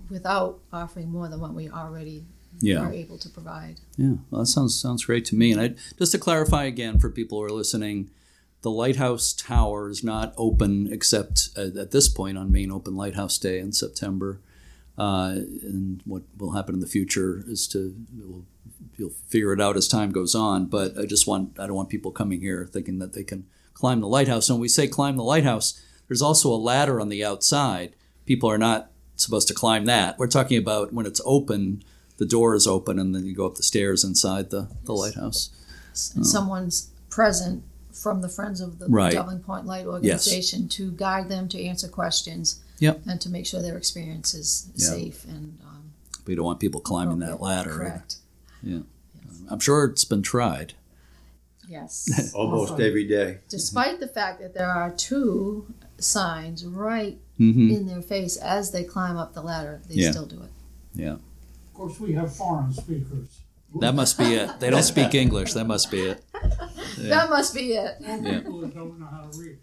without offering more than what we already Yeah. are able to provide. Yeah, well, that sounds sounds great to me. And I, just to clarify again for people who are listening, the lighthouse tower is not open except at, at this point on Maine Open Lighthouse Day in September. Uh, and what will happen in the future is to we'll, you'll figure it out as time goes on. But I just want I don't want people coming here thinking that they can climb the lighthouse. And when we say climb the lighthouse, there's also a ladder on the outside. People are not supposed to climb that. We're talking about when it's open the door is open and then you go up the stairs inside the, the lighthouse. and someone's present from the Friends of the. Right. Doubling Point Light organization to guide them to answer questions. Yep. And to make sure their experience is Yeah. safe and um, We don't want people climbing that ladder. Correct. Yeah, I'm sure it's been tried. Yes. Almost every day. Despite the fact that there are two signs right Mm-hmm. in their face as they climb up the ladder, they Yeah. still do it. Yeah. Of course, we have foreign speakers. That must be it. They don't speak English. That must be it. Yeah. That must be it. Yeah. people that don't know how to read.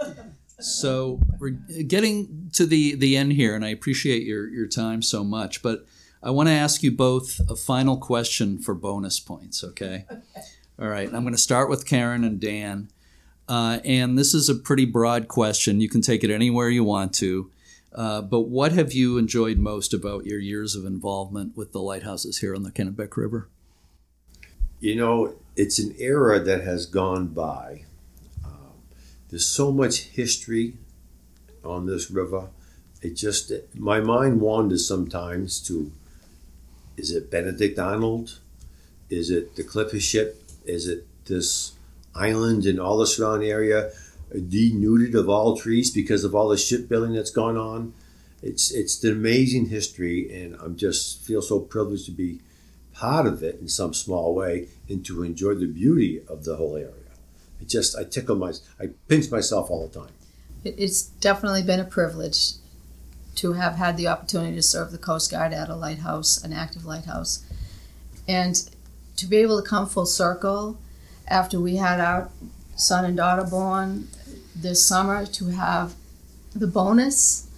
So we're getting to the, the end here, and I appreciate your, your time so much. But I want to ask you both a final question for bonus points, okay? All right. I'm going to start with Karen and Dan. Uh, and this is a pretty broad question. You can take it anywhere you want to. Uh, but what have you enjoyed most about your years of involvement with the lighthouses here on the Kennebec River? You know, it's an era that has gone by. Um, there's so much history on this river. It just, my mind wanders sometimes to is it Benedict Arnold? Is it the Clipper ship? Is it this island and all the surrounding area denuded of all trees because of all the shipbuilding that's gone on? It's it's an amazing history, and I'm just feel so privileged to be part of it in some small way and to enjoy the beauty of the whole area. It just I tickle my I pinch myself all the time. It's definitely been a privilege to have had the opportunity to serve the Coast Guard at a lighthouse, an active lighthouse, and to be able to come full circle after we had our son and daughter born this summer to have the bonus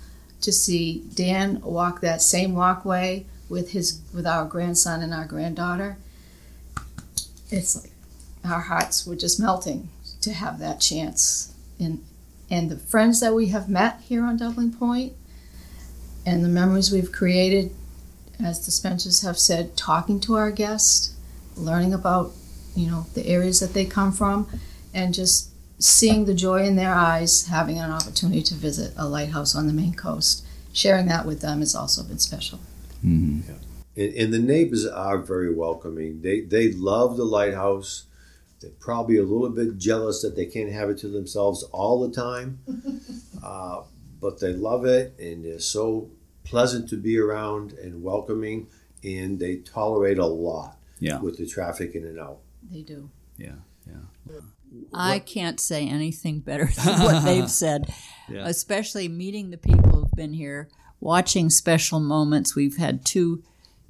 to see Dan walk that same walkway with his with our grandson and our granddaughter. It's like our hearts were just melting to have that chance. And and the friends that we have met here on Doubling Point and the memories we've created, as the Spencers have said, talking to our guests, learning about, you know, the areas that they come from, and just seeing the joy in their eyes, having an opportunity to visit a lighthouse on the Maine coast. Sharing that with them has also been special. Mm-hmm. And, and the neighbors are very welcoming. They they love the lighthouse. They're probably a little bit jealous that they can't have it to themselves all the time, uh, but they love it and they're so pleasant to be around and welcoming, and they tolerate a lot Yeah. with the traffic in and out. They do. Yeah. Yeah. I can't say anything better than what they've said, Yeah. especially meeting the people who've been here, watching special moments. We've had two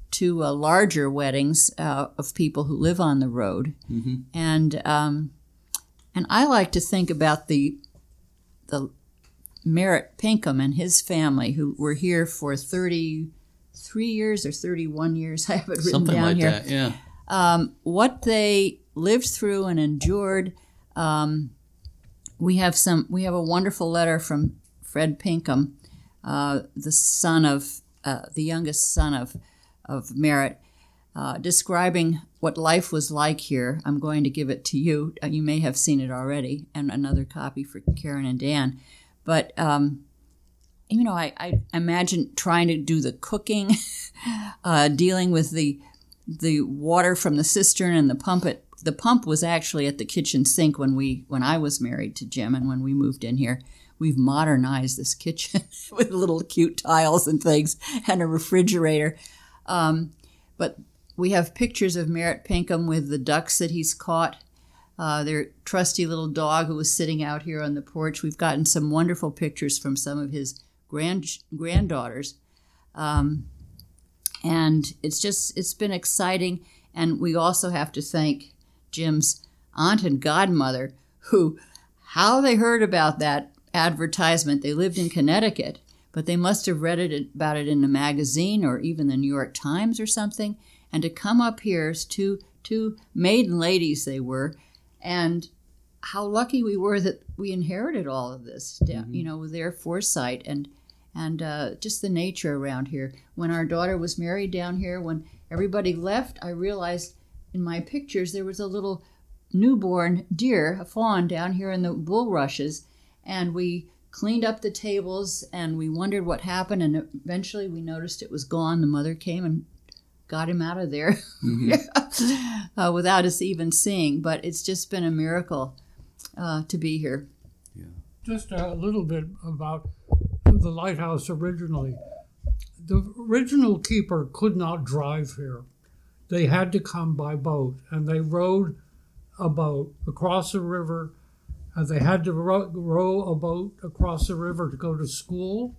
two uh, larger weddings uh, of people who live on the road, and um, and I like to think about the the Merritt Pinkham and his family who were here for thirty three years or thirty one years. I have it written Something down like here that. Yeah. um, what they lived through and endured. Um, we have some. We have a wonderful letter from Fred Pinkham, uh, the son of uh, the youngest son of of Merritt, uh, describing what life was like here. I'm going to give it to you. Uh, You may have seen it already, and another copy for Karen and Dan. But um, you know, I, I imagine trying to do the cooking, uh, dealing with the the water from the cistern and the pump it the pump was actually at the kitchen sink when we when I was married to Jim and when we moved in here. We've modernized this kitchen with little cute tiles and things and a refrigerator. Um, but we have pictures of Merritt Pinkham with the ducks that he's caught. Uh, their trusty little dog who was sitting out here on the porch. We've gotten some wonderful pictures from some of his grand granddaughters. Um, and it's just it's been exciting and we also have to thank jim's aunt and godmother who how they heard about that advertisement they lived in connecticut but they must have read it about it in a magazine or even the new york times or something and to come up here as two two maiden ladies they were and how lucky we were that we inherited all of this you know with their foresight and and uh, just the nature around here. When our daughter was married down here, when everybody left, I realized in my pictures there was a little newborn deer, a fawn, down here in the bulrushes, and we cleaned up the tables and we wondered what happened, and eventually we noticed it was gone. The mother came and got him out of there uh, without us even seeing. But it's just been a miracle uh, to be here. Yeah. Just a little bit about the lighthouse originally. The original keeper could not drive here. They had to come by boat, and they rowed a boat across the river. And they had to row, row a boat across the river to go to school.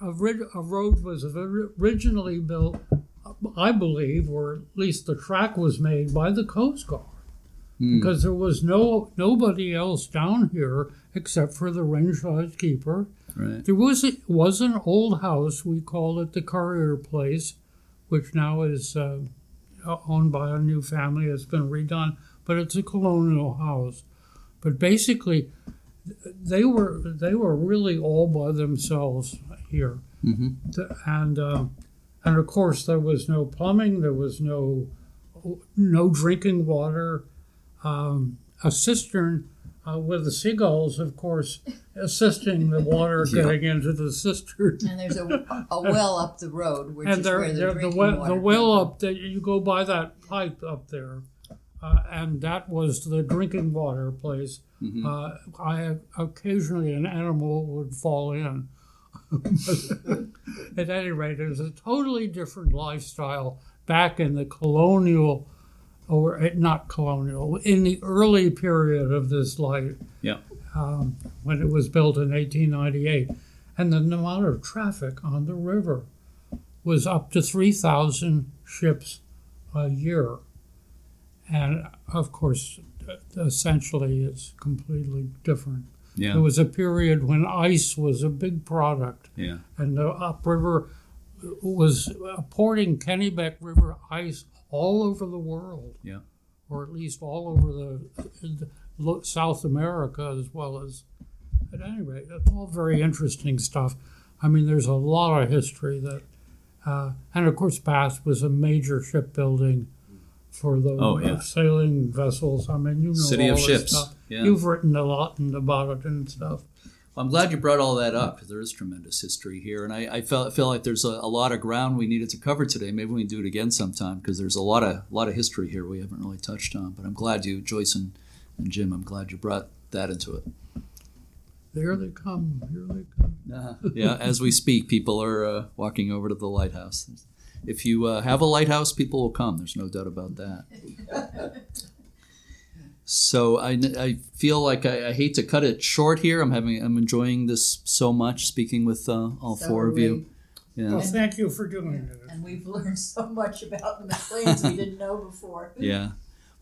A, rid- a road was originally built, I believe, or at least the track was made by the Coast Guard because there was no nobody else down here except for the range keeper. Right. There was a, was an old house. We call it the Courier Place, which now is uh, owned by a new family. It's been redone, but it's a colonial house. But basically, they were they were really all by themselves here, Mm-hmm. And uh, and of course there was no plumbing. There was no no drinking water. Um, a cistern uh, with the seagulls, of course, assisting the water getting into the cistern. And there's a, a well up the road, which and is there, where the there, the, drinking well, water the well up that you go by that pipe up there, uh, and that was the drinking water place. Uh, I occasionally an animal would fall in. At any rate, it was a totally different lifestyle back in the colonial, or eh, not colonial, in the early period of this life Yeah. um, when it was built in 1898. and the amount of traffic on the river was up to 3,000 ships a year. And of course, essentially, it's completely different. Yeah. There was a period when ice was a big product, Yeah. and the upriver was porting Kennebec River ice all over the world. Yeah. Or at least all over the, the South America as well as. At any rate, it's all very interesting stuff. I mean, there's a lot of history that, uh, and of course, Bath was a major shipbuilding for the Oh, yeah. sailing vessels. I mean, you know City all of this ships. stuff. Yeah. You've written a lot about it and stuff. I'm glad you brought all that up because there is tremendous history here, and I, I felt feel like there's a, a lot of ground we needed to cover today. Maybe we can do it again sometime because there's a lot of lot of history here we haven't really touched on. But I'm glad you, Joyce and, and Jim, I'm glad you brought that into it. There they come. Here they come. Uh, yeah, as we speak, people are uh, walking over to the lighthouse. If you uh, have a lighthouse, people will come. There's no doubt about that. So I, I feel like I, I hate to cut it short here. I'm having I'm enjoying this so much speaking with uh, all So four of we- you. Yeah. Well, thank you for doing it. And we've learned so much about the McLeans we didn't know before. Yeah.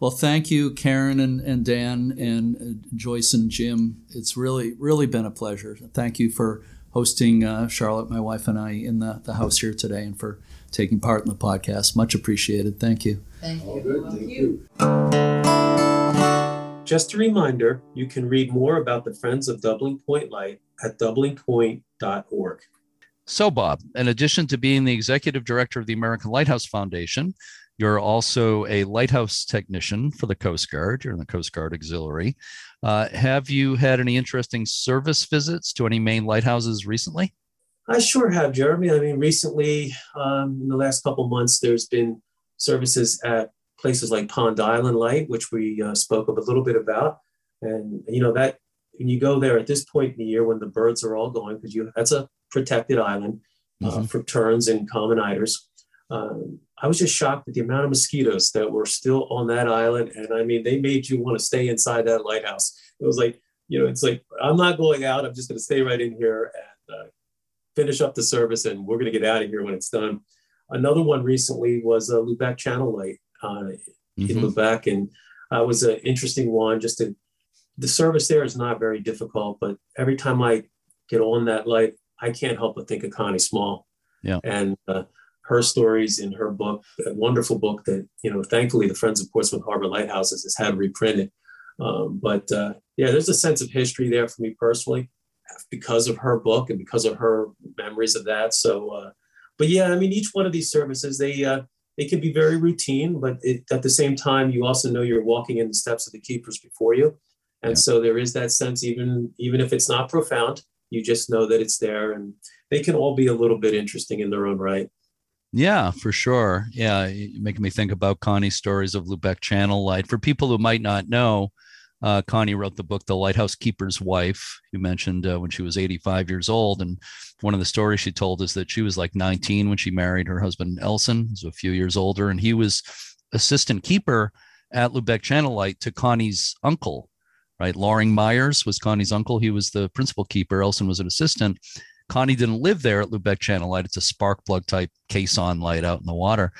Well, thank you, Karen and, and Dan and uh, Joyce and Jim. It's really, really been a pleasure. Thank you for hosting uh, Charlotte, my wife, and I in the, the house here today and for taking part in the podcast. Much appreciated. Thank you. Thank All you. good, Thank thank you. Just a reminder, you can read more about the Friends of Doubling Point Light at doublingpoint.org. So, Bob, in addition to being the executive director of the American Lighthouse Foundation, you're also a lighthouse technician for the Coast Guard. You're in the Coast Guard Auxiliary. Uh, have you had any interesting service visits to any Maine lighthouses recently? I sure have, Jeremy. I mean, recently, um, in the last couple months, there's been services at places like Pond Island Light, which we uh, spoke of a little bit about. And, you know, that when you go there at this point in the year when the birds are all going, because you that's a protected island uh, Mhm. for terns and common eiders. Um, I was just shocked at the amount of mosquitoes that were still on that island. And I mean, they made you want to stay inside that lighthouse. It was like, you know, it's like, I'm not going out. I'm just going to stay right in here and uh, finish up the service and we're going to get out of here when it's done. Another one recently was a Lubec Channel Light uh, in Mhm. Lubec. And uh, was an interesting one. Just to, the service there is not very difficult, but every time I get on that light, I can't help but think of Connie Small. Yeah. And uh, her stories in her book, a wonderful book that, you know, thankfully the Friends of Portsmouth Harbor Lighthouses has had reprinted. Um, but uh, yeah, there's a sense of history there for me personally because of her book and because of her memories of that. So, uh, but yeah, I mean, each one of these services, they, they can be very routine, but it, at the same time, you also know you're walking in the steps of the keepers before you. And Yeah. so there is that sense, even, even if it's not profound, you just know that it's there and they can all be a little bit interesting in their own right. Yeah, for sure. Yeah, making me think about Connie's stories of Lubec Channel Light. For people who might not know, uh, Connie wrote the book The Lighthouse Keeper's Wife. You mentioned uh, when she was 85 years old. And one of the stories she told is that she was like 19 when she married her husband, Elson, who's a few years older. And he was assistant keeper at Lubec Channel Light to Connie's uncle, right? Loring Myers was Connie's uncle. He was the principal keeper. Elson was an assistant. Connie didn't live there at Lubec Channel Light. It's a spark plug type caisson light out in the water.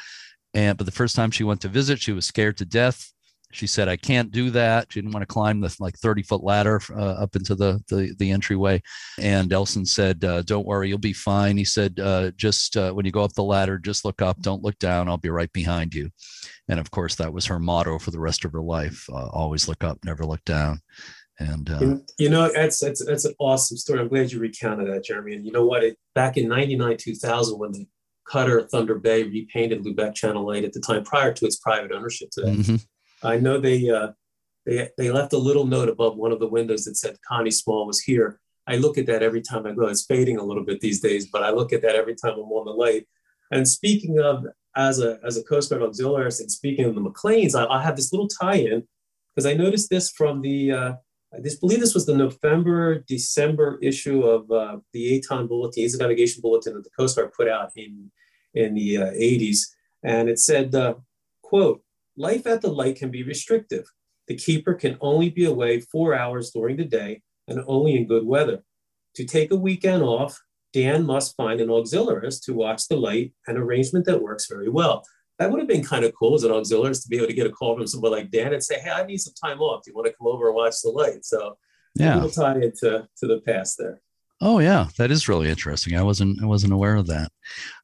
And but the first time she went to visit, she was scared to death. She said, "I can't do that." She didn't want to climb the like thirty foot ladder uh, up into the, the the entryway. And Elson said, uh, "Don't worry, you'll be fine." He said, uh, "Just uh, when you go up the ladder, just look up. Don't look down. I'll be right behind you." And of course, that was her motto for the rest of her life: uh, always look up, never look down. And uh, And, you know, that's, that's, that's an awesome story. I'm glad you recounted that, Jeremy. And you know what? It, back in 99, 2000, when the cutter Thunder Bay repainted Lubec Channel Light at the time prior to its private ownership today, mhm. I know they uh, they they left a little note above one of the windows that said Connie Small was here. I look at that every time I go. It's fading a little bit these days, but I look at that every time I'm on the light. And speaking of as a as a Coast Guard auxiliary, and speaking of the McLeans, I, I have this little tie-in because I noticed this from the uh, I just believe this was the November December issue of uh, the ATON bulletin, Easy Navigation Bulletin that the Coast Guard put out in in the uh, 80s, and it said, uh, "quote Life at the light can be restrictive. The keeper can only be away four hours during the day and only in good weather. to take a weekend off, Dan must find an auxiliarist to watch the light, an arrangement that works very well. That would have been kind of cool as an auxiliarist to be able to get a call from somebody like Dan and say, Hey, I need some time off. Do you want to come over and watch the light? So Yeah. we'll tie into to the past there. Oh yeah, that is really interesting. I wasn't I wasn't aware of that.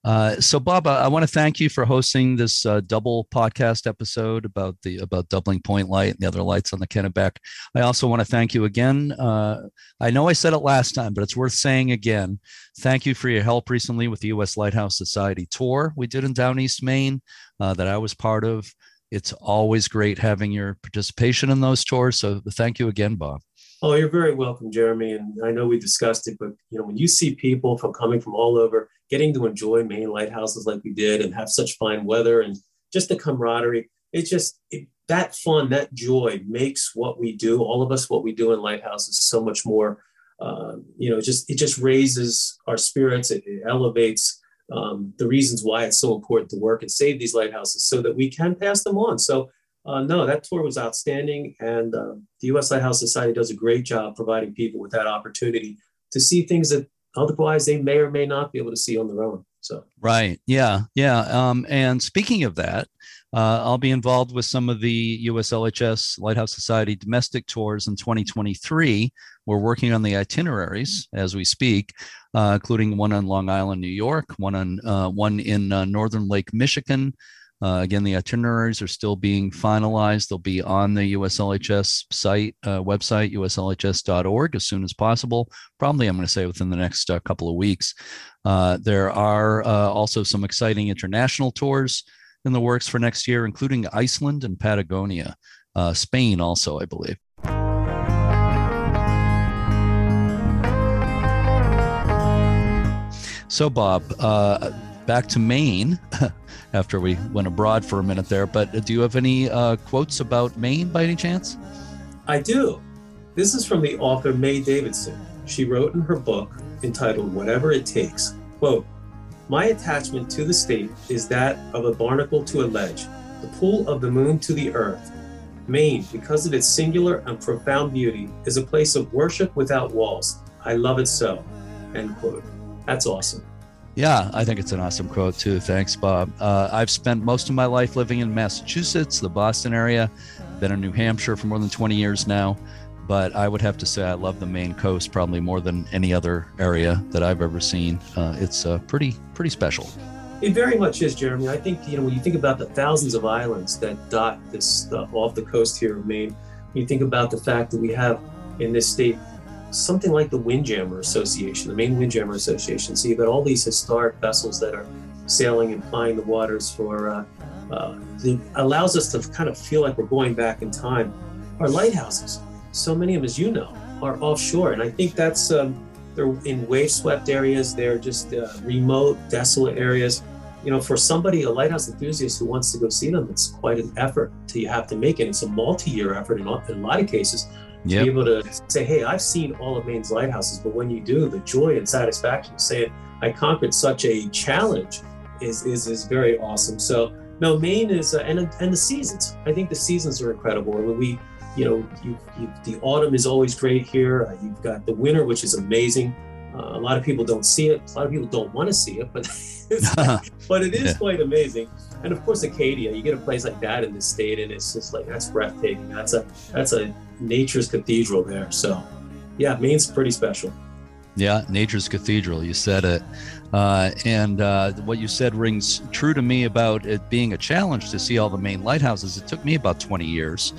Uh, so Bob, I, want to thank you for hosting this uh, double podcast episode about the about doubling point light and the other lights on the Kennebec. I also want to thank you again. Uh, I know I said it last time, but it's worth saying again. Thank you for your help recently with the U.S. Lighthouse Society tour we did in Down East Maine uh, that I was part of. It's always great having your participation in those tours. So thank you again, Bob. Oh, you're very welcome, Jeremy. And I know we discussed it, but you know, when you see people from coming from all over getting to enjoy Maine lighthouses like we did and have such fine weather and just the camaraderie, it just it, that fun, that joy makes what we do, all of us, what we do in lighthouses, so much more. Uh, you know, just it just raises our spirits. It, it elevates um, the reasons why it's so important to work and save these lighthouses so that we can pass them on. So uh, no, that tour was outstanding, and uh, the U.S. Lighthouse Society does a great job providing people with that opportunity to see things that otherwise they may or may not be able to see on their own. So right, yeah, yeah. Um, and speaking of that, uh, I'll be involved with some of the USLHS Lighthouse Society domestic tours in 2023. We're working on the itineraries as we speak, uh, including one on Long Island, New York, one on uh, one in uh, Northern Lake, Michigan. Uh, again, the itineraries are still being finalized. They'll be on the USLHS site uh, website, uslhs.org, as soon as possible. Probably, I'm going to say within the next uh, couple of weeks. Uh, there are uh, also some exciting international tours in the works for next year, including Iceland and Patagonia, uh, Spain, also, I believe. So, Bob, back to Maine after we went abroad for a minute there. But do you have any uh, quotes about Maine by any chance? I do. This is from the author Mae Davidson. She wrote in her book entitled Whatever It Takes, quote, My attachment to the state is that of a barnacle to a ledge, the pull of the moon to the earth. Maine, because of its singular and profound beauty, is a place of worship without walls. I love it so. End quote. That's awesome. Yeah, I think it's an awesome quote too. Thanks, Bob. Uh, I've spent most of my life living in Massachusetts, the Boston area. Been in New Hampshire for more than 20 years now, but I would have to say I love the Maine coast probably more than any other area that I've ever seen. Uh, it's uh, pretty pretty special. It very much is, Jeremy. I think you know when you think about the thousands of islands that dot this off the coast here of Maine, you think about the fact that we have in this state something like the Windjammer Association, the Maine Windjammer Association. So you've got all these historic vessels that are sailing and plying the waters for. Uh, uh, it allows us to kind of feel like we're going back in time. Our lighthouses, so many of them, as you know, are offshore, and I think that's um, they're in wave-swept areas. They're just uh, remote, desolate areas. You know, for somebody, a lighthouse enthusiast who wants to go see them, it's quite an effort to you have to make it. It's a multi-year effort in a lot of cases Yep. be able to say, hey, I've seen all of Maine's lighthouses, but when you do, the joy and satisfaction of saying, I conquered such a challenge is is, is very awesome. So no, Maine is, uh, and, and the seasons, I think the seasons are incredible. I mean, we, you know, you, you, the autumn is always great here. Uh, you've got the winter, which is amazing. Uh, a lot of people don't see it. A lot of people don't want to see it, but but it is Yeah. quite amazing. And of course, Acadia. You get a place like that in the state, and it's just like that's breathtaking. That's a that's a nature's cathedral there. So, yeah, Maine's pretty special. Yeah, nature's cathedral. You said it. Uh, and uh, what you said rings true to me about it being a challenge to see all the Maine lighthouses. It took me about 20 years.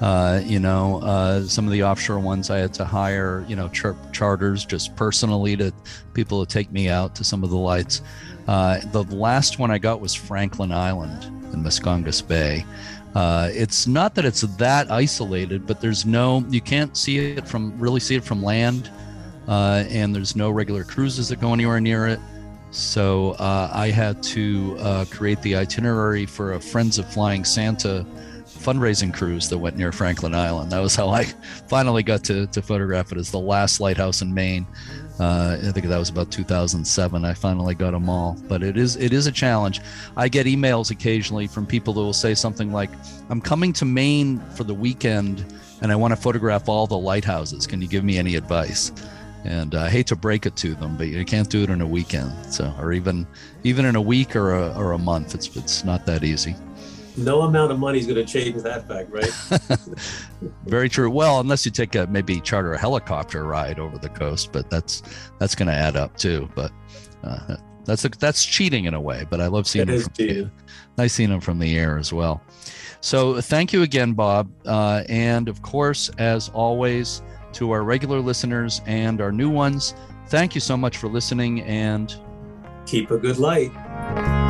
Uh, you know, uh, some of the offshore ones I had to hire, you know, char- charters just personally to people to take me out to some of the lights. Uh, the last one I got was Franklin Island in Muscongus Bay. Uh, it's not that it's that isolated, but there's no, you can't see it from, really see it from land uh, and there's no regular cruises that go anywhere near it. So uh, I had to uh, create the itinerary for a Friends of Flying Santa fundraising cruise that went near Franklin Island. That was how I finally got to, to photograph it as the last lighthouse in Maine. Uh, I think that was about 2007. I finally got them all, but it is it is a challenge. I get emails occasionally from people that will say something like, "I'm coming to Maine for the weekend, and I want to photograph all the lighthouses. Can you give me any advice?" And I hate to break it to them, but you can't do it in a weekend. So, or even even in a week or a, or a month, it's it's not that easy. No amount of money is going to change that fact, right? Very true. Well, unless you take a maybe charter a helicopter ride over the coast, but that's that's going to add up too. But uh, that's a, that's cheating in a way. But I love seeing It from, nice seeing them from the air as well. So thank you again, Bob, uh, and of course, as always, to our regular listeners and our new ones, thank you so much for listening and Keep a good light.